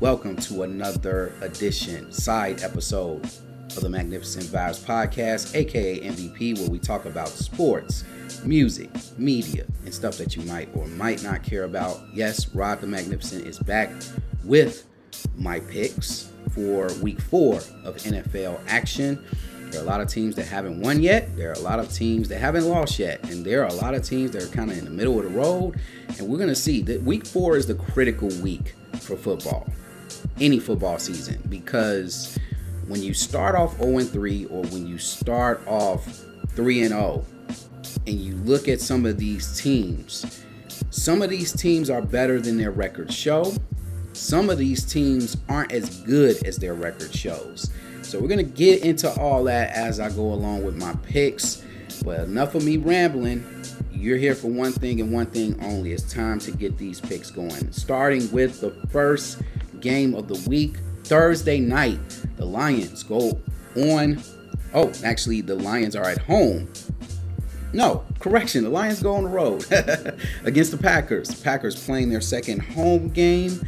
Welcome to another edition, side episode of the Magnificent Vibes Podcast, aka MVP, where we talk about sports, music, media, and stuff that you might or might not care about. Yes, Rod the Magnificent is back with my picks for week four of NFL action. There are a lot of teams that haven't won yet. There are a lot of teams that haven't lost yet. And there are a lot of teams that are kind of in the middle of the road. And we're going to see that week four is the critical week for football, any football season, because when you start off 0 3 or when you start off 3 and 0 and you look at some of these teams, some of these teams are better than their record show. Some of these teams aren't as good as their record shows. So we're going to get into all that as I go along with my picks. But enough of me rambling. You're here for one thing and one thing only. It's time to get these picks going. Starting with the first game of the week, Thursday night, the Lions go on. Oh, actually, the Lions are at home. No, correction. The Lions go on the road against the Packers. Packers playing their second home game,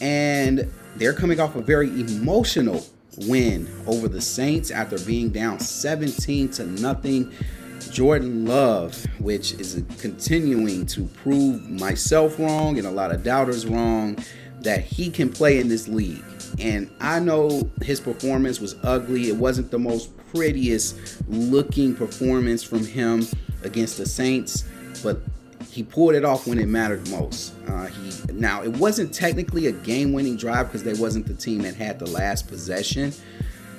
and they're coming off a very emotional win over the Saints after being down 17 to nothing. Jordan Love, which is continuing to prove myself wrong and a lot of doubters wrong, that he can play in this league. And I know his performance was ugly. It wasn't the most prettiest looking performance from him against the Saints, but he pulled it off when it mattered most. Uh, he now it wasn't technically a game-winning drive because they wasn't the team that had the last possession.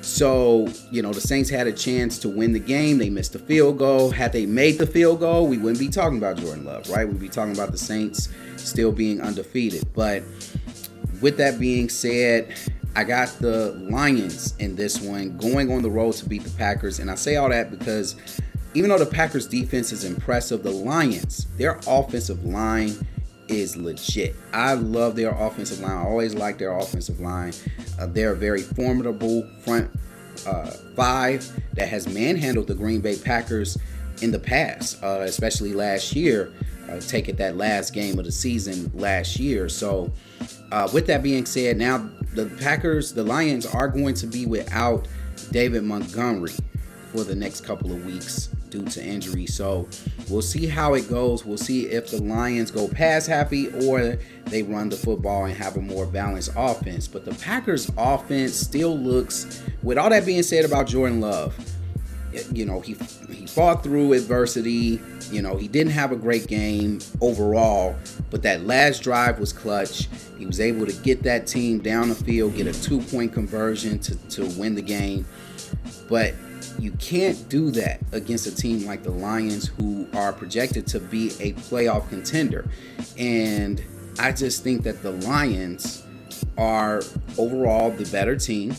So you know the Saints had a chance to win the game. They missed the field goal. Had they made the field goal, we wouldn't be talking about Jordan Love, right? We'd be talking about the Saints still being undefeated. But with that being said, I got the Lions in this one going on the road to beat the Packers. And I say all that because even though the Packers defense is impressive, the Lions, their offensive line is legit. I love their offensive line. I always like their offensive line. Uh, they're a very formidable front uh, five that has manhandled the Green Bay Packers in the past, uh, especially last year. Uh, take it that last game of the season last year. So, uh, with that being said, now the Packers, the Lions are going to be without David Montgomery for the next couple of weeks due to injury. So we'll see how it goes. We'll see if the Lions go pass happy or they run the football and have a more balanced offense. But the Packers offense still looks, with all that being said about Jordan Love, you know, he he fought through adversity. You know, he didn't have a great game overall, but that last drive was clutch. He was able to get that team down the field, get a two-point conversion to, to win the game. But you can't do that against a team like the Lions, who are projected to be a playoff contender. And I just think that the Lions are overall the better team.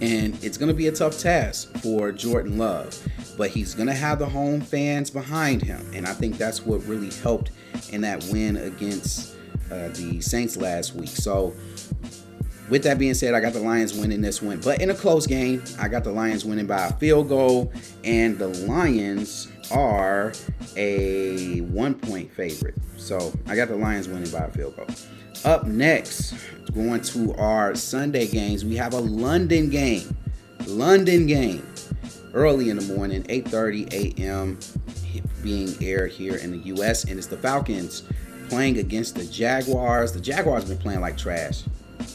And it's going to be a tough task for Jordan Love, but he's going to have the home fans behind him. And I think that's what really helped in that win against uh, the Saints last week. So with that being said, I got the Lions winning this one, but in a close game, I got the Lions winning by a field goal, and the Lions are a one point favorite. So I got the Lions winning by a field goal. Up next, going to our Sunday games, we have a London game. London game. Early in the morning, 8:30 a.m. being aired here in the US, and it's the Falcons playing against the Jaguars. The Jaguars been playing like trash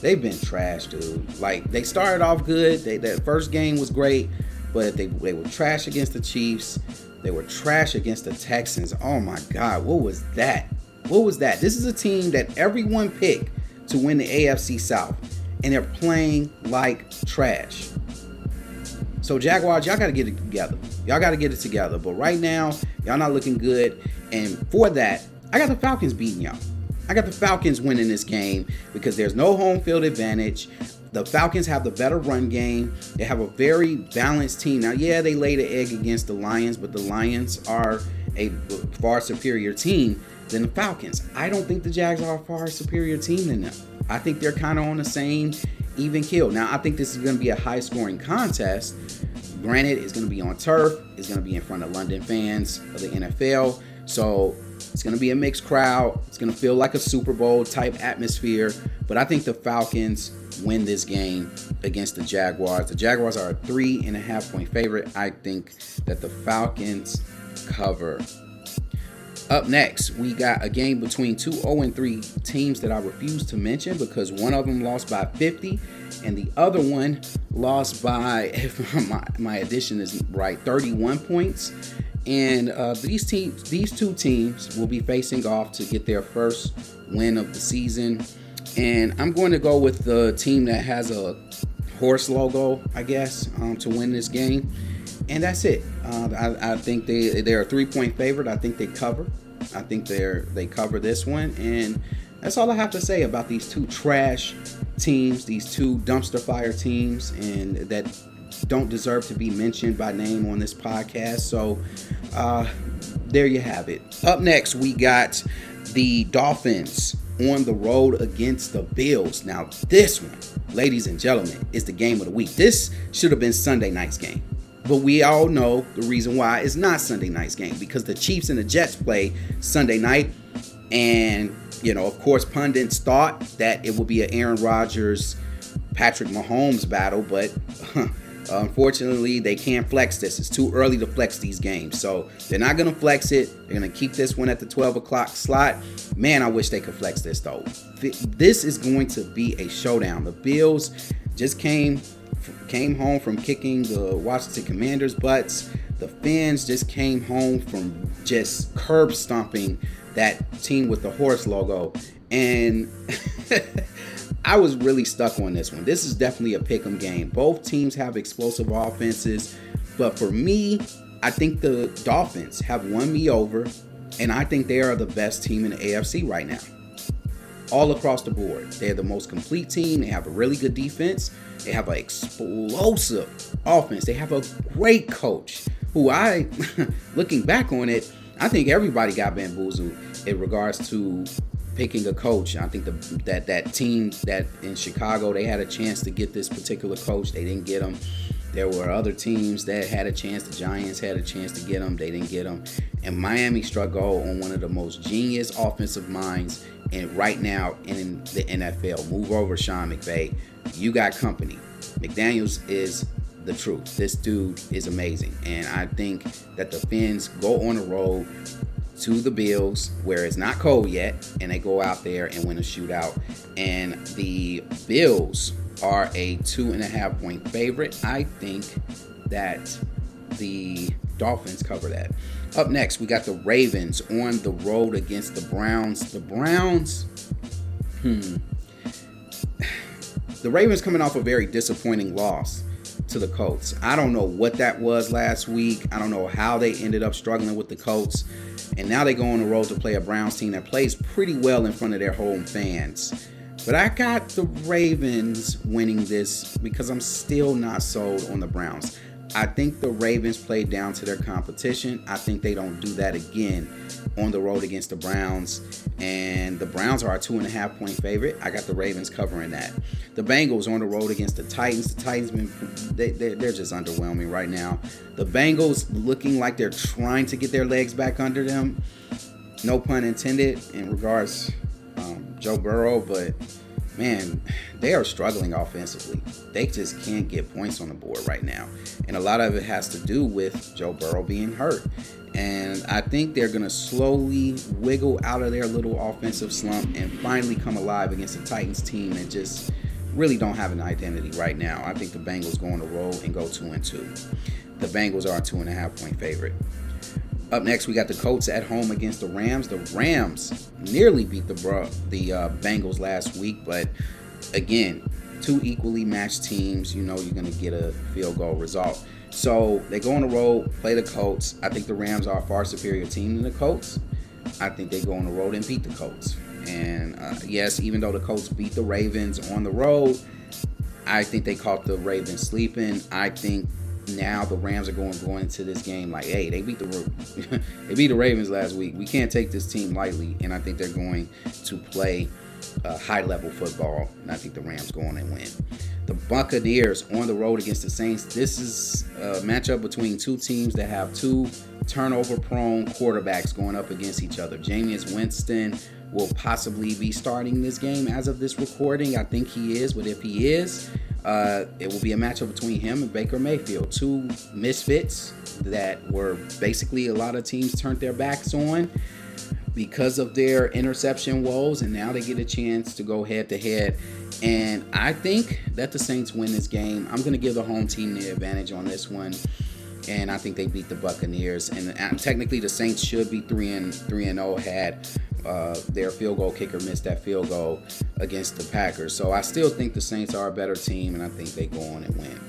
they've been trash, dude. Like they started off good. They that first game was great, but they they were trash against the Chiefs. They were trash against the Texans. Oh my God, what was that? What was that? This is a team that everyone picked to win the AFC South, and they're playing like trash. So Jaguars, y'all got to get it together. Y'all got to get it together. But right now, y'all not looking good. And for that, I got the Falcons beating y'all. I got the Falcons winning this game because there's no home field advantage. The Falcons have the better run game. They have a very balanced team. Now, yeah, they laid an egg against the Lions, but the Lions are a far superior team than the Falcons. I don't think the Jags are a far superior team than them. I think they're kind of on the same even kill. Now, I think this is going to be a high scoring contest. Granted, it's going to be on turf, it's going to be in front of London fans of the NFL. So It's going to be a mixed crowd. It's going to feel like a Super Bowl type atmosphere. But I think the Falcons win this game against the Jaguars. The Jaguars are a three and a half point favorite. I think that the Falcons cover. Up next, we got a game between two 0 3 teams that I refuse to mention because one of them lost by 50 and the other one lost by, if my, my addition is right, 31 points. And uh, these teams, these two teams, will be facing off to get their first win of the season. And I'm going to go with the team that has a horse logo, I guess, um, to win this game. And that's it. Uh, I, I, think they they're a three point favorite. I think they cover. I think they're they cover this one, and that's all I have to say about these two trash teams, these two dumpster fire teams, and that don't deserve to be mentioned by name on this podcast. So uh, there you have it. Up next, we got the Dolphins on the road against the Bills. Now, this one, ladies and gentlemen, is the game of the week. This should have been Sunday night's game. But we all know the reason why it's not Sunday night's game because the Chiefs and the Jets play Sunday night. And, you know, of course, pundits thought that it would be an Aaron Rodgers, Patrick Mahomes battle, but unfortunately, they can't flex this. It's too early to flex these games. So they're not going to flex it. They're going to keep this one at the 12 o'clock slot. Man, I wish they could flex this, though. This is going to be a showdown. The Bills just came came home from kicking the Washington Commanders' butts. The fans just came home from just curb stomping that team with the horse logo. And I was really stuck on this one. This is definitely a pick 'em game. Both teams have explosive offenses, but for me, I think the Dolphins have won me over, and I think they are the best team in the AFC right now. All across the board. They're the most complete team. They have a really good defense. They have an explosive offense. They have a great coach who I, looking back on it, I think everybody got bamboozled in regards to picking a coach. I think the, that that team that in Chicago they had a chance to get this particular coach. They didn't get him. There were other teams that had a chance. The Giants had a chance to get him. They didn't get him. And Miami struck gold on one of the most genius offensive minds and right now in the NFL. Move over, Sean McVay. You got company. McDaniels is the truth. This dude is amazing. And I think that the Fins go on the road to the Bills where it's not cold yet, and they go out there and win a shootout. And the Bills are a two and a half point favorite. I think that the Dolphins cover that. Up next, we got the Ravens on the road against the Browns. The Browns, hmm. The Ravens coming off a very disappointing loss to the Colts. I don't know what that was last week. I don't know how they ended up struggling with the Colts. And now they go on the road to play a Browns team that plays pretty well in front of their home fans. But I got the Ravens winning this because I'm still not sold on the Browns. I think the Ravens played down to their competition. I think they don't do that again on the road against the Browns. And the Browns are a two and a half point favorite. I got the Ravens covering that. The Bengals on the road against the Titans. The Titans been they, they're, they're just underwhelming right now. The Bengals looking like they're trying to get their legs back under them. No pun intended in regards um, Joe Burrow, but man, they are struggling offensively. They just can't get points on the board right now. And a lot of it has to do with Joe Burrow being hurt. And I think they're going to slowly wiggle out of their little offensive slump and finally come alive against the Titans team and just really don't have an identity right now. I think the Bengals go on the road and go two and two. The Bengals are a two and a half point favorite. Up next, we got the Colts at home against the Rams. The Rams nearly beat the the uh, Bengals last week, but again, two equally matched teams. You know you're going to get a field goal result. So they go on the road, play the Colts. I think the Rams are a far superior team than the Colts. I think they go on the road and beat the Colts. And uh, yes, even though the Colts beat the Ravens on the road, I think they caught the Ravens sleeping. I think now the Rams are going going into this game like, hey, they beat the they beat the Ravens last week. We can't take this team lightly, and I think they're going to play uh, high level football, and I think the Rams go on and win. the Buccaneers on the road against the Saints. This is a matchup between two teams that have two turnover prone quarterbacks going up against each other. Jameis Winston will possibly be starting this game as of this recording. I think he is, but if he is, uh, it will be a matchup between him and Baker Mayfield, two misfits that were basically a lot of teams turned their backs on because of their interception woes, and now they get a chance to go head to head. And I think that the Saints win this game. I'm going to give the home team the advantage on this one, and I think they beat the Buccaneers. And uh, technically, the Saints should be three and three and zero oh had uh, their field goal kicker missed that field goal against the Packers. So I still think the Saints are a better team, and I think they go on and win.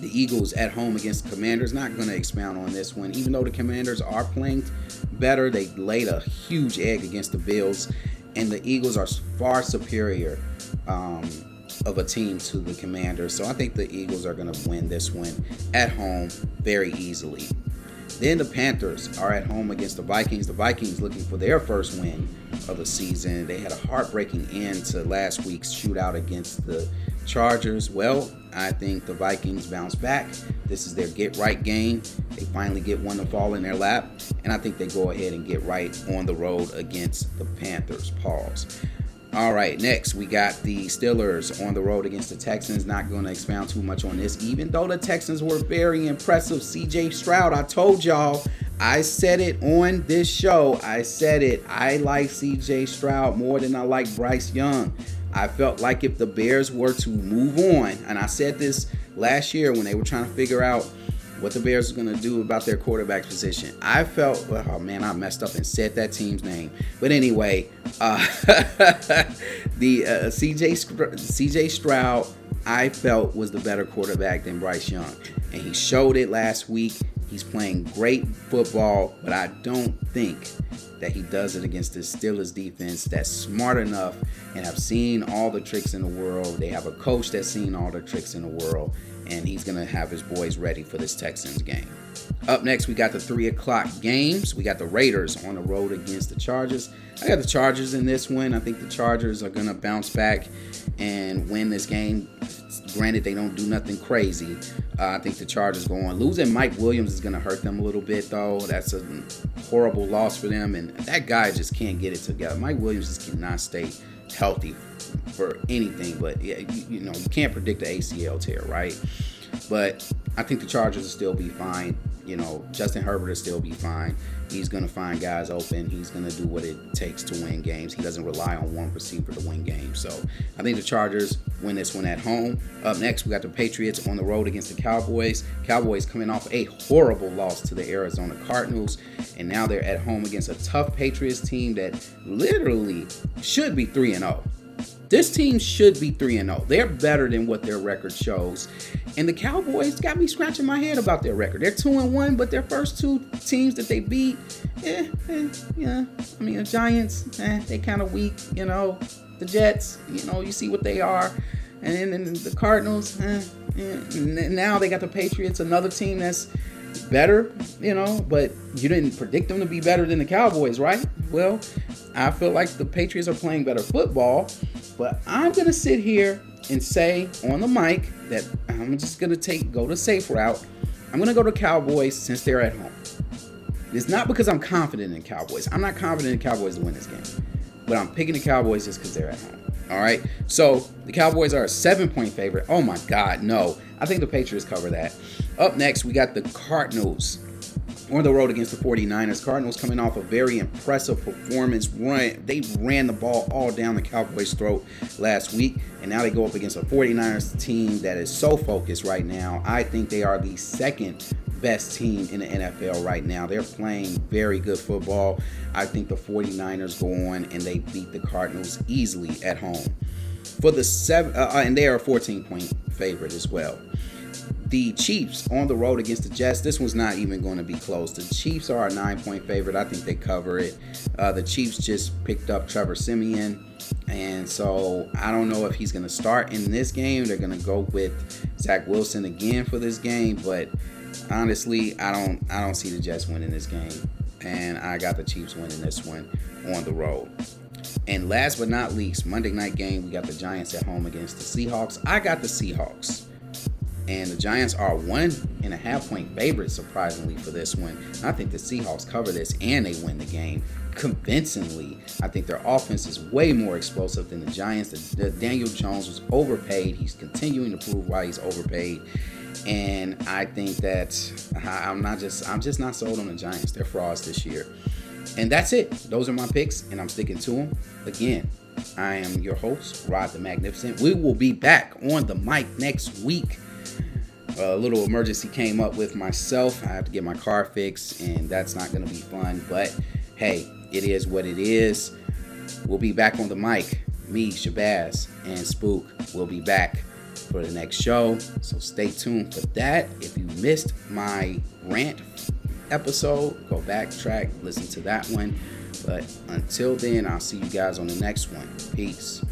The Eagles at home against the Commanders. Not going to expound on this one, even though the Commanders are playing better. They laid a huge egg against the Bills, and the Eagles are far superior um, of a team to the Commanders. So I think the Eagles are going to win this one at home very easily. Then the Panthers are at home against the Vikings. The Vikings looking for their first win of the season. They had a heartbreaking end to last week's shootout against the Chargers. Well, I think the Vikings bounce back. This is their get right game. They finally get one to fall in their lap, and I think they go ahead and get right on the road against the Panthers. Pause. All right, next we got the Steelers on the road against the Texans. Not going to expound too much on this, even though the Texans were very impressive. CJ Stroud, I told y'all, I said it on this show. I said it. I like CJ Stroud more than I like Bryce Young. I felt like if the Bears were to move on, and I said this last year when they were trying to figure out what the Bears are going to do about their quarterback position. I felt, oh man, I messed up and said that team's name. But anyway, uh, the uh, CJ CJ Stroud, I felt was the better quarterback than Bryce Young, and he showed it last week. He's playing great football, but I don't think that he does it against the Steelers defense that's smart enough and have seen all the tricks in the world. They have a coach that's seen all the tricks in the world and he's going to have his boys ready for this Texans game. Up next, we got the three o'clock games. We got the Raiders on the road against the Chargers. I got the Chargers in this one. I think the Chargers are going to bounce back and win this game. Granted, they don't do nothing crazy. Uh, I think the Chargers go on. Losing Mike Williams is going to hurt them a little bit, though. That's a horrible loss for them. And that guy just can't get it together. Mike Williams just cannot stay healthy for anything. But yeah, you, you know, you can't predict the ACL tear, right? But I think the Chargers will still be fine. You know, Justin Herbert will still be fine. He's going to find guys open. He's going to do what it takes to win games. He doesn't rely on one receiver to win games. So I think the Chargers win this one at home. Up next, we got the Patriots on the road against the Cowboys. Cowboys coming off a horrible loss to the Arizona Cardinals. And now they're at home against a tough Patriots team that literally should be 3 and 0. This team should be 3 0. They're better than what their record shows. And the Cowboys got me scratching my head about their record. They're 2 and 1, but their first two teams that they beat, eh, eh yeah. I mean, the Giants, eh, they kind of weak, you know. The Jets, you know, you see what they are. And then the Cardinals, eh, eh. now they got the Patriots, another team that's better, you know, but you didn't predict them to be better than the Cowboys, right? Well, I feel like the Patriots are playing better football, but I'm gonna sit here and say on the mic that I'm just gonna take go the safe route. I'm gonna go to Cowboys since they're at home. It's not because I'm confident in Cowboys. I'm not confident in Cowboys to win this game, but I'm picking the Cowboys just because they're at home. All right. So the Cowboys are a seven point favorite. Oh my God, no. I think the Patriots cover that. Up next, we got the Cardinals on the road against the 49ers. Cardinals coming off a very impressive performance. Run, they ran the ball all down the Cowboys' throat last week, and now they go up against a 49ers team that is so focused right now. I think they are the second best team in the NFL right now. They're playing very good football. I think the 49ers go on and they beat the Cardinals easily at home. For the seven, uh, uh and they are a 14 point favorite as well the Chiefs on the road against the Jets. This one's not even going to be close. The Chiefs are a nine point favorite. I think they cover it. Uh, the Chiefs just picked up Trevor Siemian. And so I don't know if he's going to start in this game. They're going to go with Zach Wilson again for this game. But honestly, I don't I don't see the Jets winning this game. And I got the Chiefs winning this one on the road. And last but not least, Monday night game, we got the Giants at home against the Seahawks. I got the Seahawks. And the Giants are one and a half point favorites, surprisingly, for this one. I think the Seahawks cover this and they win the game convincingly. I think their offense is way more explosive than the Giants. The, the Daniel Jones was overpaid. He's continuing to prove why he's overpaid. And I think that I'm not just I'm just not sold on the Giants. They're frauds this year. And that's it. Those are my picks, and I'm sticking to them. Again, I am your host, Rod the Magnificent. We will be back on the mic next week. A little emergency came up with myself. I have to get my car fixed, and that's not going to be fun. But hey, it is what it is. We'll be back on the mic. Me, Shabazz, and Spook will be back for the next show. So stay tuned for that. If you missed my rant episode, go backtrack, listen to that one. But until then, I'll see you guys on the next one. Peace.